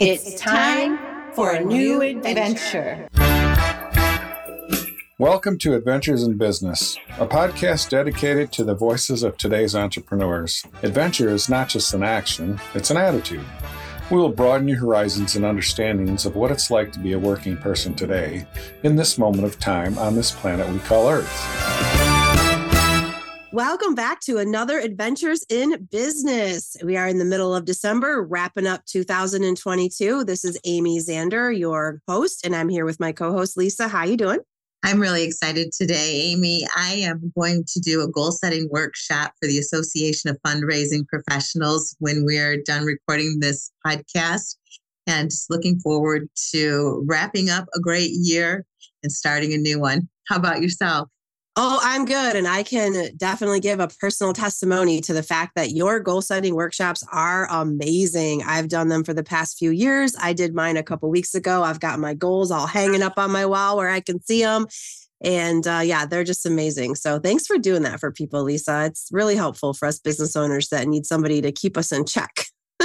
It's time for a new adventure. Welcome to Adventures in Business, a podcast dedicated to the voices of today's entrepreneurs. Adventure is not just an action, it's an attitude. We will broaden your horizons and understandings of what it's like to be a working person today, in this moment of time on this planet we call Earth. Welcome back to another Adventures in Business. We are in the middle of December, wrapping up 2022. This is Amy Zander, your host, and I'm here with my co-host Lisa. How are you doing? I'm really excited today, Amy. I am going to do a goal setting workshop for the Association of Fundraising Professionals when we're done recording this podcast. And just looking forward to wrapping up a great year and starting a new one. How about yourself? Oh, I'm good. And I can definitely give a personal testimony to the fact that your goal setting workshops are amazing. I've done them for the past few years. I did mine a couple weeks ago. I've got my goals all hanging up on my wall where I can see them. And uh, yeah, they're just amazing. So thanks for doing that for people, Lisa. It's really helpful for us business owners that need somebody to keep us in check.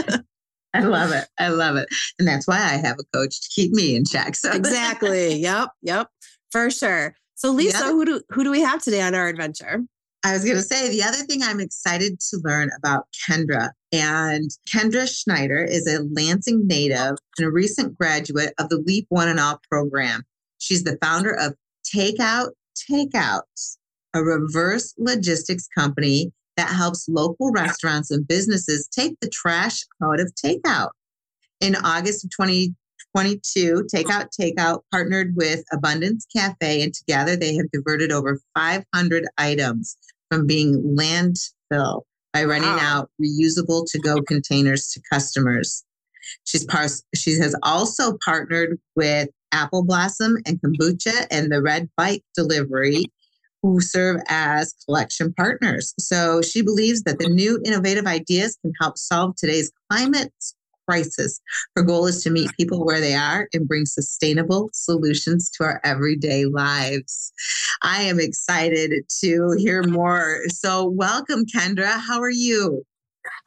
I love it. I love it. And that's why I have a coach to keep me in check. So exactly. Yep. Yep. For sure. So, Lisa, other, who do who do we have today on our adventure? I was going to say the other thing I'm excited to learn about Kendra. And Kendra Schneider is a Lansing native and a recent graduate of the Leap One and All program. She's the founder of Takeout Takeouts, a reverse logistics company that helps local restaurants and businesses take the trash out of takeout. In August of 20, 22, Takeout Takeout partnered with Abundance Cafe, and together they have diverted over 500 items from being landfill by running wow. out reusable to go containers to customers. She's par- she has also partnered with Apple Blossom and Kombucha and the Red Bike Delivery, who serve as collection partners. So she believes that the new innovative ideas can help solve today's climate crisis. Her goal is to meet people where they are and bring sustainable solutions to our everyday lives. I am excited to hear more. So, welcome, Kendra. How are you?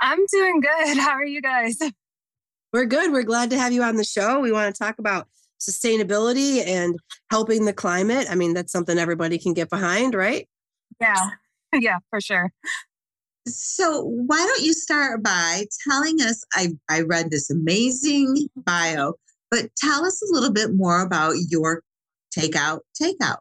I'm doing good. How are you guys? We're good. We're glad to have you on the show. We want to talk about sustainability and helping the climate. I mean, that's something everybody can get behind, right? Yeah. Yeah, for sure. So, why don't you start by telling us? I, I read this amazing mm-hmm. bio, but tell us a little bit more about your takeout takeout.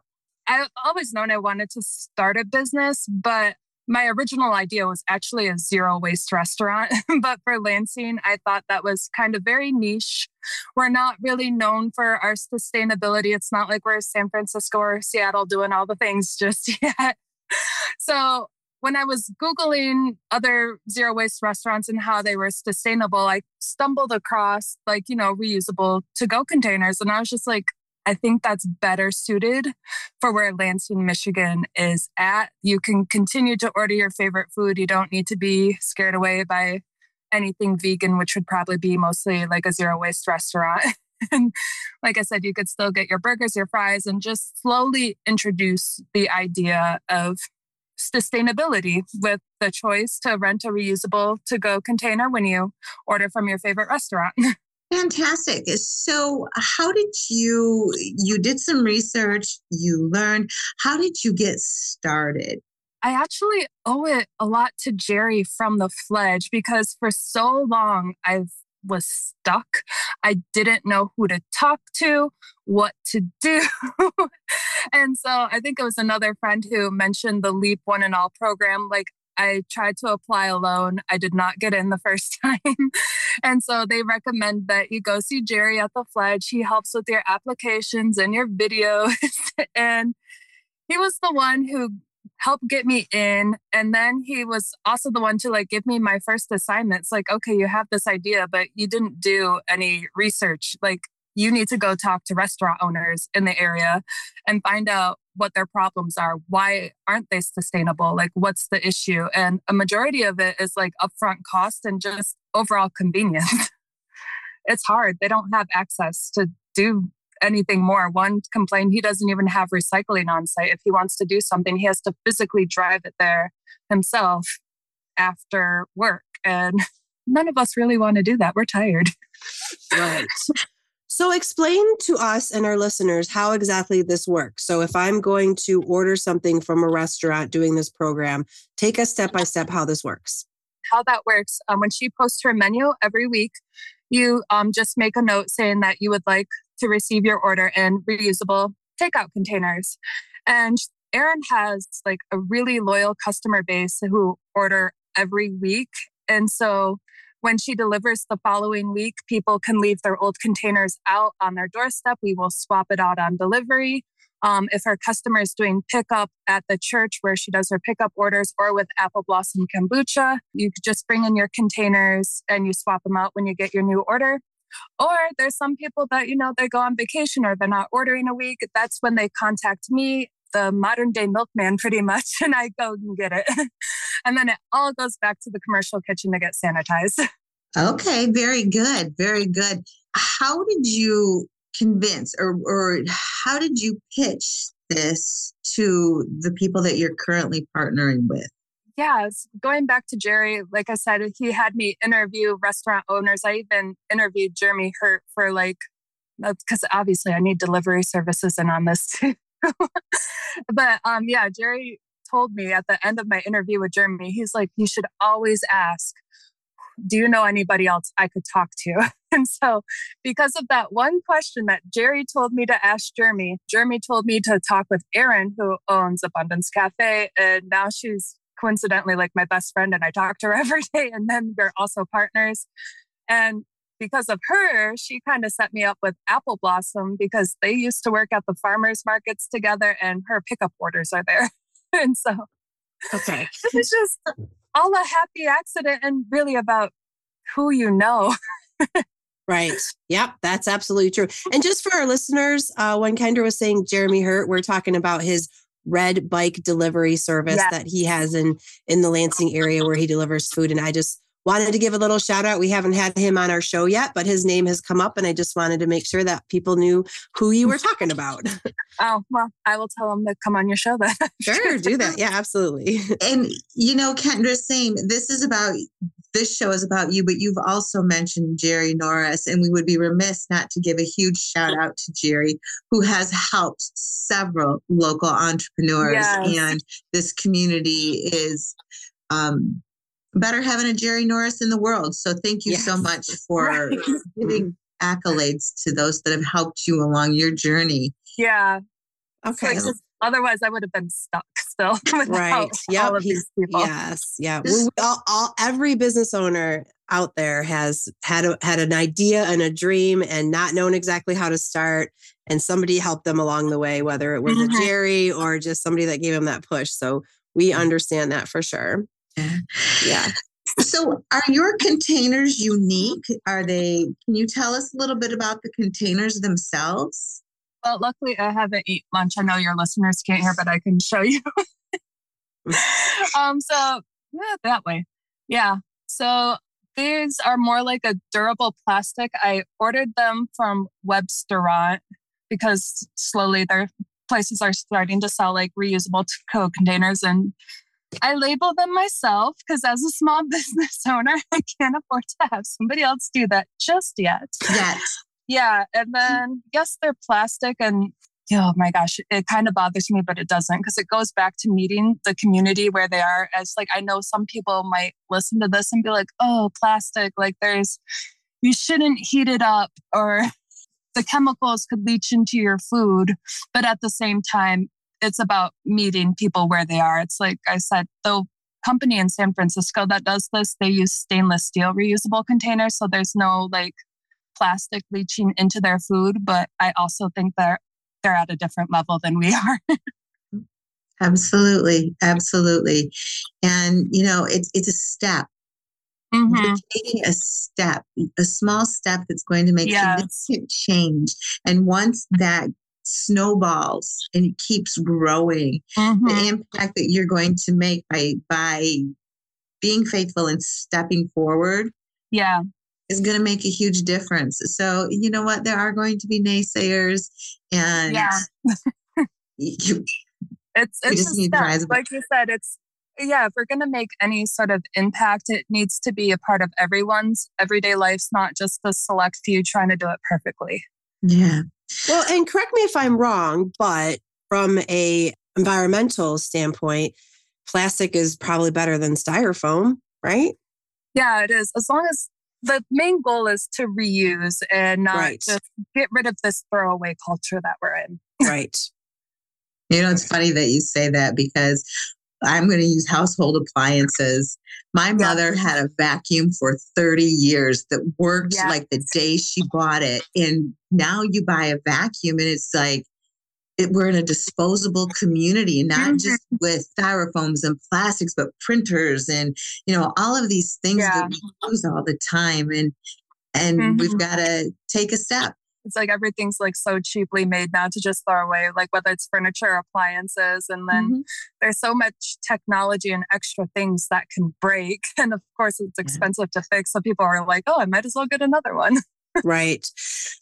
I've always known I wanted to start a business, but my original idea was actually a zero waste restaurant. but for Lansing, I thought that was kind of very niche. We're not really known for our sustainability. It's not like we're San Francisco or Seattle doing all the things just yet. So when I was Googling other zero waste restaurants and how they were sustainable, I stumbled across like, you know, reusable to go containers. And I was just like, I think that's better suited for where Lansing, Michigan is at. You can continue to order your favorite food. You don't need to be scared away by anything vegan, which would probably be mostly like a zero waste restaurant. and like I said, you could still get your burgers, your fries, and just slowly introduce the idea of sustainability with the choice to rent a reusable to go container when you order from your favorite restaurant. Fantastic. So, how did you you did some research, you learned, how did you get started? I actually owe it a lot to Jerry from the Fledge because for so long I've was stuck. I didn't know who to talk to, what to do. and so I think it was another friend who mentioned the Leap One and All program. Like I tried to apply alone. I did not get in the first time. and so they recommend that you go see Jerry at the Fledge. He helps with your applications and your videos. and he was the one who help get me in. And then he was also the one to like give me my first assignments like, okay, you have this idea, but you didn't do any research. Like, you need to go talk to restaurant owners in the area and find out what their problems are. Why aren't they sustainable? Like, what's the issue? And a majority of it is like upfront cost and just overall convenience. it's hard. They don't have access to do anything more. One complained he doesn't even have recycling on site. If he wants to do something, he has to physically drive it there himself after work. And none of us really want to do that. We're tired. Right. So, explain to us and our listeners how exactly this works. So, if I'm going to order something from a restaurant doing this program, take us step by step how this works. How that works um, when she posts her menu every week, you um, just make a note saying that you would like to receive your order in reusable takeout containers. And Erin has like a really loyal customer base who order every week. And so when she delivers the following week, people can leave their old containers out on their doorstep. We will swap it out on delivery. Um, if her customer is doing pickup at the church where she does her pickup orders or with Apple Blossom Kombucha, you just bring in your containers and you swap them out when you get your new order. Or there's some people that, you know, they go on vacation or they're not ordering a week. That's when they contact me, the modern day milkman, pretty much, and I go and get it. and then it all goes back to the commercial kitchen to get sanitized. Okay, very good. Very good. How did you convince or, or how did you pitch this to the people that you're currently partnering with? Yeah, going back to Jerry, like I said, he had me interview restaurant owners. I even interviewed Jeremy Hurt for like, because uh, obviously I need delivery services and on this too. but um, yeah, Jerry told me at the end of my interview with Jeremy, he's like, you should always ask, do you know anybody else I could talk to? And so, because of that one question that Jerry told me to ask Jeremy, Jeremy told me to talk with Erin, who owns Abundance Cafe. And now she's coincidentally like my best friend and I talk to her every day. And then we're also partners. And because of her, she kind of set me up with Apple Blossom because they used to work at the farmers markets together and her pickup orders are there. and so okay. it's just all a happy accident and really about who you know. Right. Yep. That's absolutely true. And just for our listeners, uh, when Kendra was saying Jeremy Hurt, we're talking about his red bike delivery service yeah. that he has in in the Lansing area where he delivers food. And I just wanted to give a little shout out. We haven't had him on our show yet, but his name has come up, and I just wanted to make sure that people knew who you were talking about. oh well, I will tell him to come on your show then. sure, do that. Yeah, absolutely. And you know, Kendra, same. This is about this show is about you, but you've also mentioned Jerry Norris, and we would be remiss not to give a huge shout out to Jerry, who has helped several local entrepreneurs. Yes. And this community is um, better having a Jerry Norris in the world. So thank you yes. so much for giving accolades to those that have helped you along your journey. Yeah. Okay. So otherwise, I would have been stuck still. right. Yeah. Yes. Yeah. Well, all, all, every business owner out there has had a, had an idea and a dream and not known exactly how to start and somebody helped them along the way whether it was mm-hmm. a jerry or just somebody that gave them that push so we understand that for sure yeah. yeah. So, are your containers unique? Are they, can you tell us a little bit about the containers themselves? Luckily, I haven't eaten lunch. I know your listeners can't hear, but I can show you. um, so, yeah, that way. Yeah. So, these are more like a durable plastic. I ordered them from Webstaurant because slowly their places are starting to sell like reusable to-go containers and I label them myself because as a small business owner, I can't afford to have somebody else do that just yet. Yes. Yeah. And mm. then, yes, they're plastic and oh my gosh, it kind of bothers me, but it doesn't because it goes back to meeting the community where they are. As like, I know some people might listen to this and be like, oh, plastic, like there's, you shouldn't heat it up or the chemicals could leach into your food. But at the same time, it's about meeting people where they are. It's like I said, the company in San Francisco that does this, they use stainless steel reusable containers. So there's no like plastic leaching into their food. But I also think they're they're at a different level than we are. absolutely. Absolutely. And you know, it's it's a step. Mm-hmm. taking a step, a small step that's going to make yes. significant change. And once that snowballs and it keeps growing. Mm-hmm. The impact that you're going to make by by being faithful and stepping forward. Yeah. Is going to make a huge difference. So, you know what? There are going to be naysayers, and yeah. you, it's it's just need step. like you said, it's yeah, if we're going to make any sort of impact, it needs to be a part of everyone's everyday lives, not just the select few trying to do it perfectly. Yeah. Well, and correct me if I'm wrong, but from a environmental standpoint, plastic is probably better than styrofoam, right? Yeah, it is. As long as the main goal is to reuse and not right. just get rid of this throwaway culture that we're in. Right. you know, it's funny that you say that because I'm going to use household appliances. My mother had a vacuum for 30 years that worked yeah. like the day she bought it. And now you buy a vacuum and it's like, it, we're in a disposable community, not mm-hmm. just with styrofoams and plastics, but printers and you know all of these things yeah. that we use all the time, and and mm-hmm. we've got to take a step. It's like everything's like so cheaply made now to just throw away, like whether it's furniture, appliances, and then mm-hmm. there's so much technology and extra things that can break, and of course it's expensive yeah. to fix. So people are like, "Oh, I might as well get another one." right.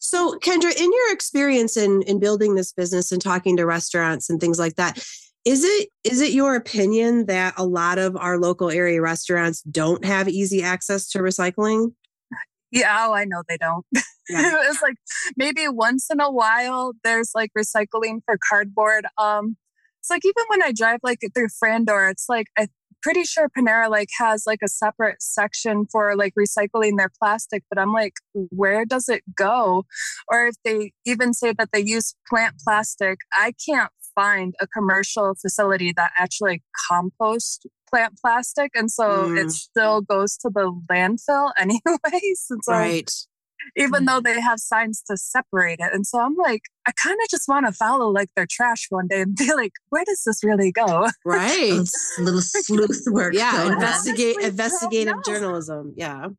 So, Kendra, in your experience in in building this business and talking to restaurants and things like that, is it is it your opinion that a lot of our local area restaurants don't have easy access to recycling? Yeah, oh, I know they don't. Yeah. it's like maybe once in a while there's like recycling for cardboard. Um, it's like even when I drive like through Frandor, it's like I pretty sure Panera like has like a separate section for like recycling their plastic, but I'm like, where does it go? Or if they even say that they use plant plastic, I can't find a commercial facility that actually compost plant plastic. And so mm. it still goes to the landfill anyways. And so right even mm. though they have signs to separate it. And so I'm like, I kind of just want to follow like their trash one day and be like, where does this really go? Right. little sleuth work. Yeah. Investigate investigative journalism. Yeah.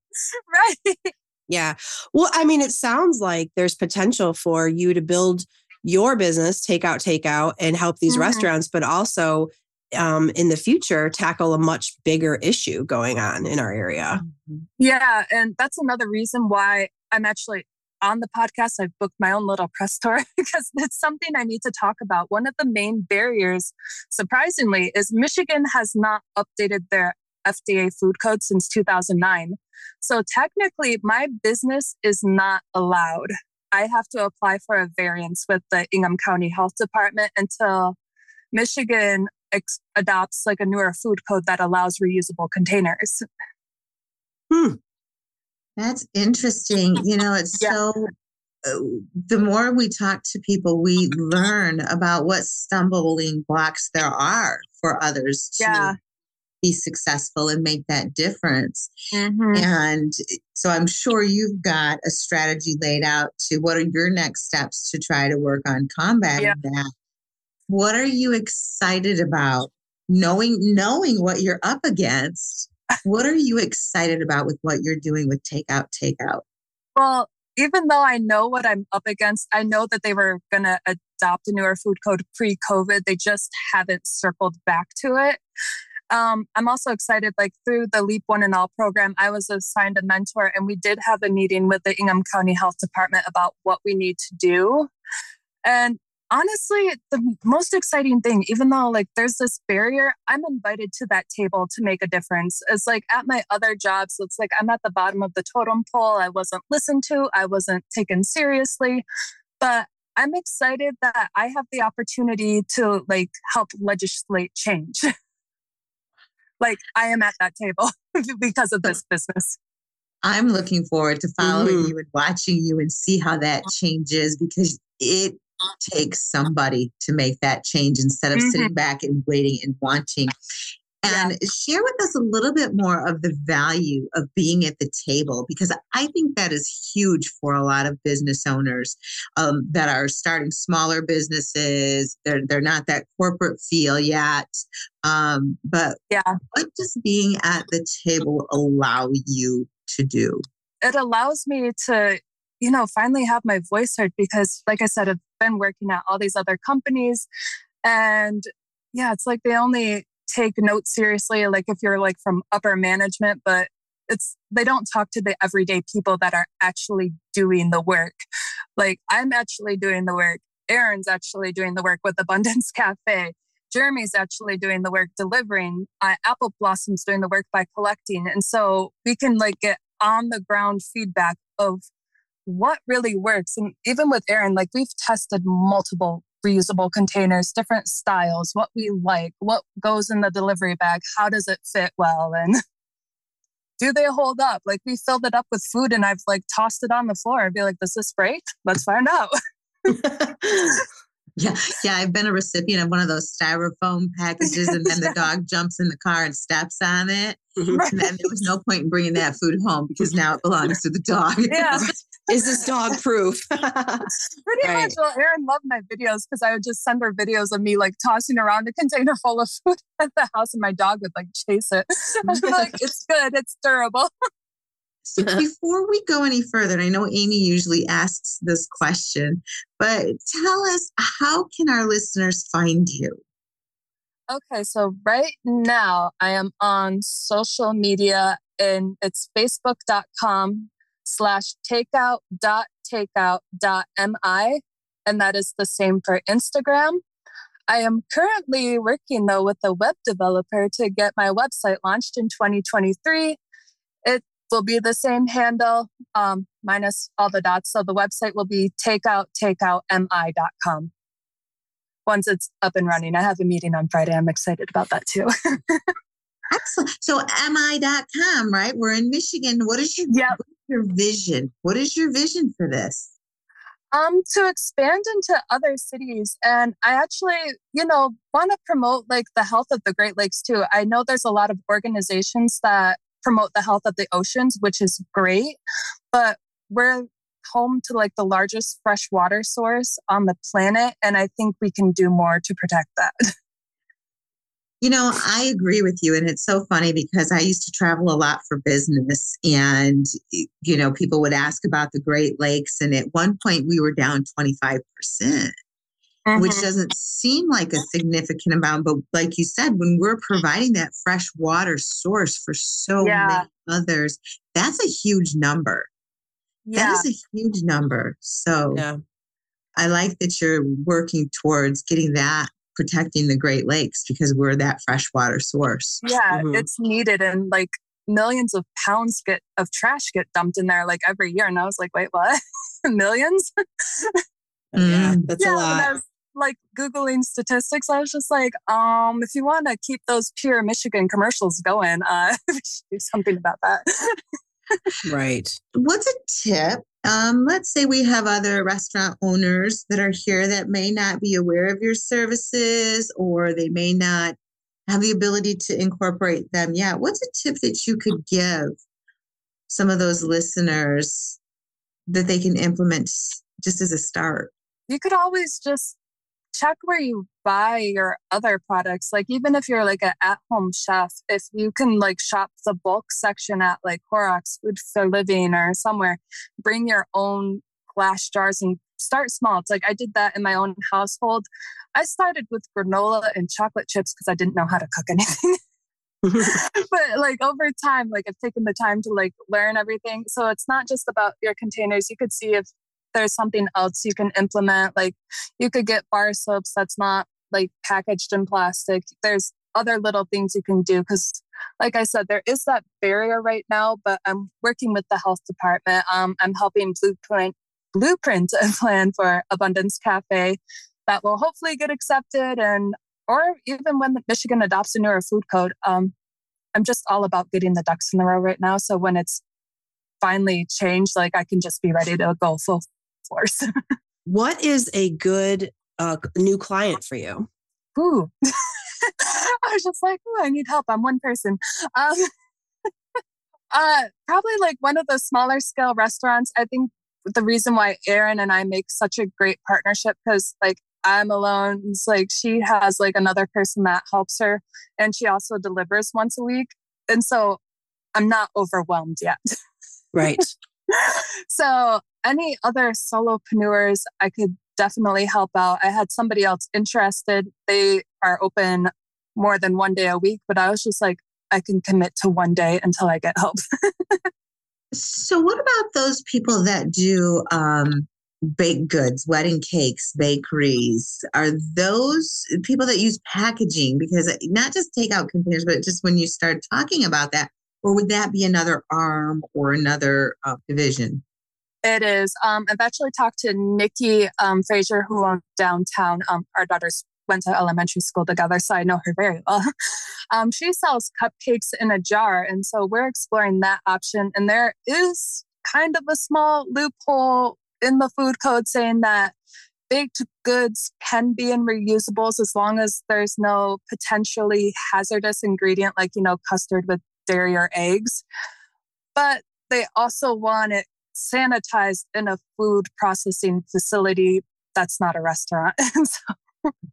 Right. Yeah. Well, I mean, it sounds like there's potential for you to build your business, takeout, takeout, and help these mm-hmm. restaurants, but also um, in the future tackle a much bigger issue going on in our area. Mm-hmm. Yeah. And that's another reason why I'm actually on the podcast. I've booked my own little press tour because it's something I need to talk about. One of the main barriers, surprisingly, is Michigan has not updated their FDA food code since 2009. So technically, my business is not allowed. I have to apply for a variance with the Ingham County Health Department until Michigan ex- adopts like a newer food code that allows reusable containers. Hmm. That's interesting. You know, it's yeah. so, uh, the more we talk to people, we learn about what stumbling blocks there are for others to yeah. Be successful and make that difference. Mm-hmm. And so I'm sure you've got a strategy laid out to what are your next steps to try to work on combating yeah. that. What are you excited about? Knowing knowing what you're up against what are you excited about with what you're doing with Takeout Takeout? Well, even though I know what I'm up against, I know that they were going to adopt a newer food code pre COVID. They just haven't circled back to it. Um, I'm also excited, like through the Leap One and All program, I was assigned a mentor and we did have a meeting with the Ingham County Health Department about what we need to do. And honestly, the most exciting thing, even though like there's this barrier, I'm invited to that table to make a difference. It's like at my other jobs, it's like I'm at the bottom of the totem pole. I wasn't listened to, I wasn't taken seriously. But I'm excited that I have the opportunity to like help legislate change. like I am at that table because of this business. I'm looking forward to following mm-hmm. you and watching you and see how that changes because it takes somebody to make that change instead of mm-hmm. sitting back and waiting and wanting. And yeah. share with us a little bit more of the value of being at the table because I think that is huge for a lot of business owners um, that are starting smaller businesses. They're they're not that corporate feel yet, um, but yeah, what does being at the table allow you to do? It allows me to you know, finally have my voice heard because, like I said, I've been working at all these other companies. And yeah, it's like they only take notes seriously, like if you're like from upper management, but it's they don't talk to the everyday people that are actually doing the work. Like I'm actually doing the work. Erin's actually doing the work with Abundance Cafe. Jeremy's actually doing the work delivering. Uh, Apple Blossom's doing the work by collecting. And so we can like get on the ground feedback of what really works. And even with Erin, like we've tested multiple reusable containers, different styles, what we like, what goes in the delivery bag, how does it fit well, and do they hold up? Like we filled it up with food and I've like tossed it on the floor and be like, does this break? Let's find out. Yeah, yeah, I've been a recipient of one of those styrofoam packages, and then the dog jumps in the car and steps on it. Mm-hmm. And then there was no point in bringing that food home because now it belongs to the dog. Yeah. Is this dog proof? Pretty right. much. Well, Erin loved my videos because I would just send her videos of me like tossing around a container full of food at the house, and my dog would like chase it. Like, it's good, it's durable. So before we go any further, and I know Amy usually asks this question, but tell us how can our listeners find you? Okay, so right now I am on social media and it's facebook.com slash takeout dot takeout dot mi and that is the same for Instagram. I am currently working though with a web developer to get my website launched in 2023. It will be the same handle um, minus all the dots. So the website will be takeouttakeoutmi.com. Once it's up and running, I have a meeting on Friday. I'm excited about that too. Excellent. So mi.com, right? We're in Michigan. What is your, yep. what is your vision? What is your vision for this? Um, to expand into other cities. And I actually, you know, want to promote like the health of the Great Lakes too. I know there's a lot of organizations that promote the health of the oceans, which is great. But we're home to like the largest freshwater source on the planet. And I think we can do more to protect that. You know, I agree with you. And it's so funny because I used to travel a lot for business. And, you know, people would ask about the Great Lakes. And at one point, we were down 25% mm-hmm. which doesn't seem like a significant amount. But like you said, when we're providing that fresh water source for so yeah. many others, that's a huge number. Yeah. That is a huge number. So yeah. I like that you're working towards getting that protecting the Great Lakes because we're that freshwater source. Yeah, mm-hmm. it's needed and like millions of pounds get of trash get dumped in there like every year and I was like, "Wait, what? millions?" yeah, that's yeah, a lot like googling statistics i was just like um if you want to keep those pure michigan commercials going uh we should do something about that right what's a tip um, let's say we have other restaurant owners that are here that may not be aware of your services or they may not have the ability to incorporate them yet. What's a tip that you could give some of those listeners that they can implement just as a start? You could always just check where you buy your other products. Like even if you're like an at-home chef, if you can like shop the bulk section at like Horrocks Food for Living or somewhere, bring your own glass jars and start small. It's like I did that in my own household. I started with granola and chocolate chips because I didn't know how to cook anything. but like over time, like I've taken the time to like learn everything. So it's not just about your containers. You could see if there's something else you can implement. Like you could get bar soaps that's not like packaged in plastic. There's other little things you can do because like I said, there is that barrier right now, but I'm working with the health department. Um, I'm helping blueprint blueprint a plan for Abundance Cafe that will hopefully get accepted and or even when Michigan adopts a newer food code. Um, I'm just all about getting the ducks in the row right now. So when it's finally changed, like I can just be ready to go full force. what is a good uh, new client for you? Ooh. I was just like, I need help. I'm one person. Um, uh, probably like one of the smaller scale restaurants. I think the reason why Erin and I make such a great partnership because like I'm alone. It's like she has like another person that helps her, and she also delivers once a week, and so I'm not overwhelmed yet. Right. So any other solopreneurs, I could definitely help out. I had somebody else interested. They are open more than one day a week, but I was just like, I can commit to one day until I get help. so, what about those people that do um, baked goods, wedding cakes, bakeries, are those people that use packaging? Because not just takeout containers, but just when you start talking about that, or would that be another arm or another uh, division? It is. Um, I've actually talked to Nikki um, Fraser, who owns downtown. Um, our daughters went to elementary school together, so I know her very well. Um, she sells cupcakes in a jar, and so we're exploring that option. And there is kind of a small loophole in the food code saying that baked goods can be in reusables as long as there's no potentially hazardous ingredient like you know custard with dairy or eggs but they also want it sanitized in a food processing facility that's not a restaurant and so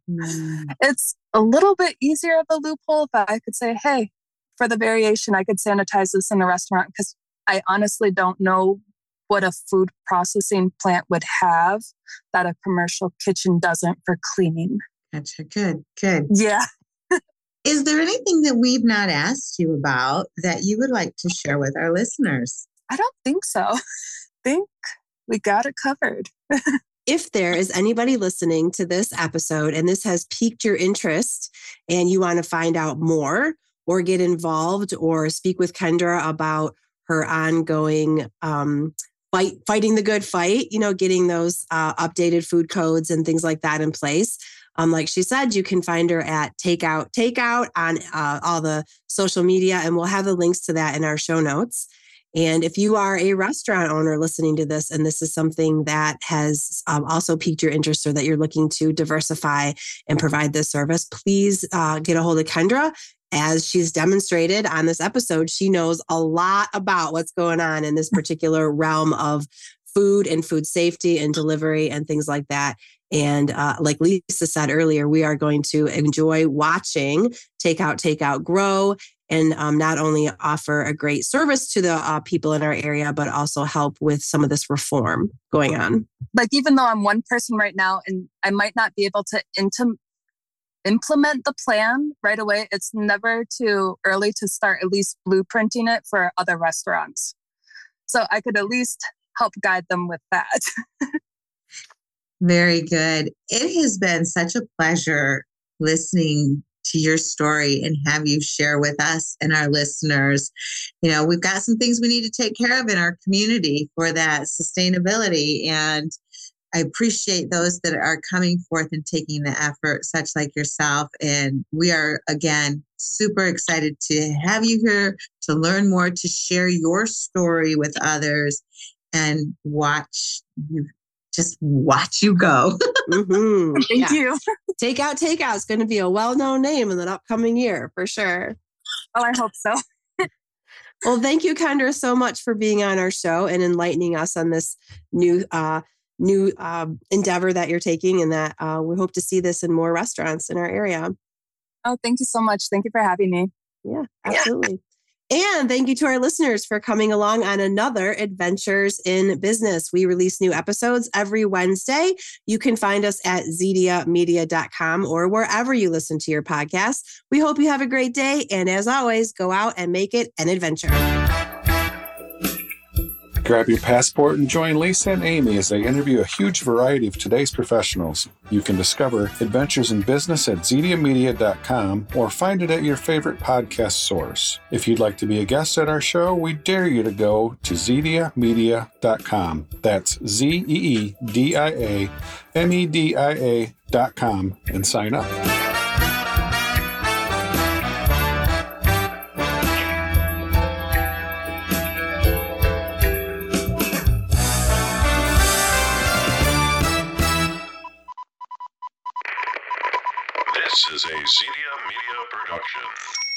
mm. it's a little bit easier of a loophole if i could say hey for the variation i could sanitize this in a restaurant because i honestly don't know what a food processing plant would have that a commercial kitchen doesn't for cleaning. Gotcha. Good, good. Yeah. Is there anything that we've not asked you about that you would like to share with our listeners? I don't think so. I think we got it covered. if there is anybody listening to this episode and this has piqued your interest and you want to find out more or get involved or speak with Kendra about her ongoing um, fight, fighting the good fight, you know, getting those uh, updated food codes and things like that in place. Um, like she said, you can find her at Takeout Takeout on uh, all the social media, and we'll have the links to that in our show notes. And if you are a restaurant owner listening to this, and this is something that has um, also piqued your interest or that you're looking to diversify and provide this service, please uh, get a hold of Kendra as she's demonstrated on this episode, she knows a lot about what's going on in this particular realm of food and food safety and delivery and things like that. And uh, like Lisa said earlier, we are going to enjoy watching Takeout Takeout grow and um, not only offer a great service to the uh, people in our area, but also help with some of this reform going on. Like, even though I'm one person right now and I might not be able to intim- implement the plan right away. It's never too early to start at least blueprinting it for other restaurants. So I could at least help guide them with that. Very good. It has been such a pleasure listening to your story and have you share with us and our listeners. You know, we've got some things we need to take care of in our community for that sustainability. And I appreciate those that are coming forth and taking the effort, such like yourself. And we are, again, super excited to have you here to learn more, to share your story with others and watch you just watch you go. mm-hmm. Thank yeah. you. Takeout Takeout is going to be a well known name in the upcoming year for sure. Oh, I hope so. well, thank you, Kendra, so much for being on our show and enlightening us on this new uh, new uh, endeavor that you're taking and that uh, we hope to see this in more restaurants in our area. Oh, thank you so much. Thank you for having me. Yeah, absolutely. Yeah. And thank you to our listeners for coming along on another Adventures in Business. We release new episodes every Wednesday. You can find us at zediamedia.com or wherever you listen to your podcast. We hope you have a great day. And as always, go out and make it an adventure. Grab your passport and join Lisa and Amy as they interview a huge variety of today's professionals. You can discover Adventures in Business at zediamedia.com or find it at your favorite podcast source. If you'd like to be a guest at our show, we dare you to go to zediamedia.com. That's Z E E D I A M E D I A.com and sign up. This is a Zedia Media production.